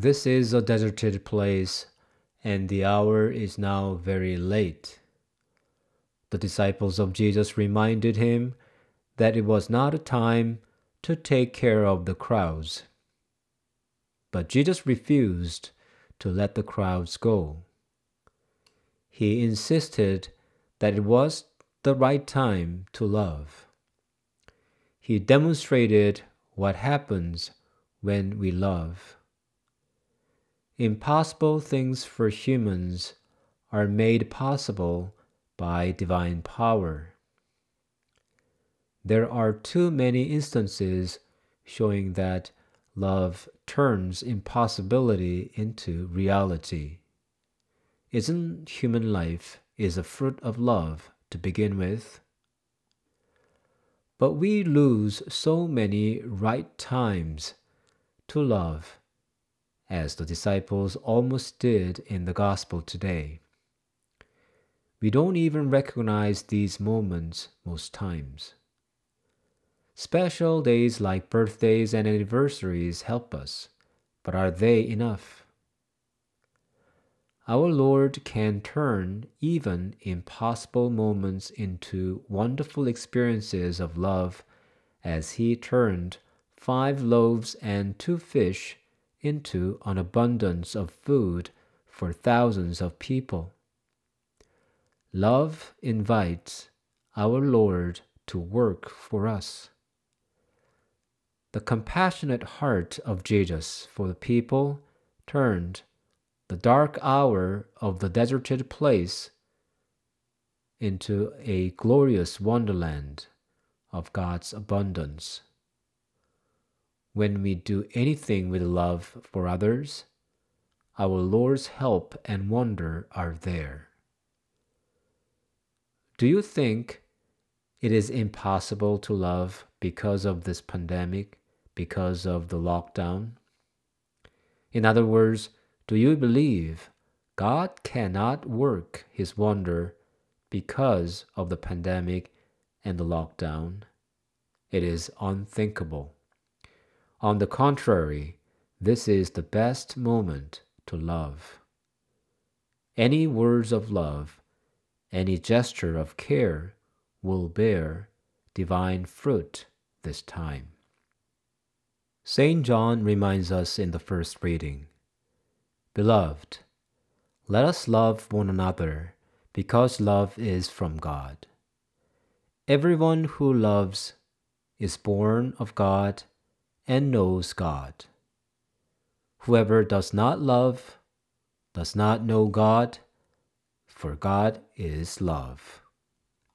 This is a deserted place, and the hour is now very late. The disciples of Jesus reminded him that it was not a time to take care of the crowds. But Jesus refused to let the crowds go. He insisted that it was the right time to love. He demonstrated what happens when we love. Impossible things for humans are made possible by divine power. There are too many instances showing that love turns impossibility into reality. Isn't human life is a fruit of love to begin with? But we lose so many right times to love, as the disciples almost did in the gospel today. We don't even recognize these moments most times. Special days like birthdays and anniversaries help us, but are they enough? Our Lord can turn even impossible moments into wonderful experiences of love as He turned five loaves and two fish into an abundance of food for thousands of people. Love invites our Lord to work for us. The compassionate heart of Jesus for the people turned the dark hour of the deserted place into a glorious wonderland of God's abundance. When we do anything with love for others, our Lord's help and wonder are there. Do you think it is impossible to love because of this pandemic, because of the lockdown? In other words, do you believe God cannot work his wonder because of the pandemic and the lockdown? It is unthinkable. On the contrary, this is the best moment to love. Any words of love, any gesture of care will bear divine fruit this time. St. John reminds us in the first reading Beloved, let us love one another because love is from God. Everyone who loves is born of God and knows God. Whoever does not love does not know God, for God is love.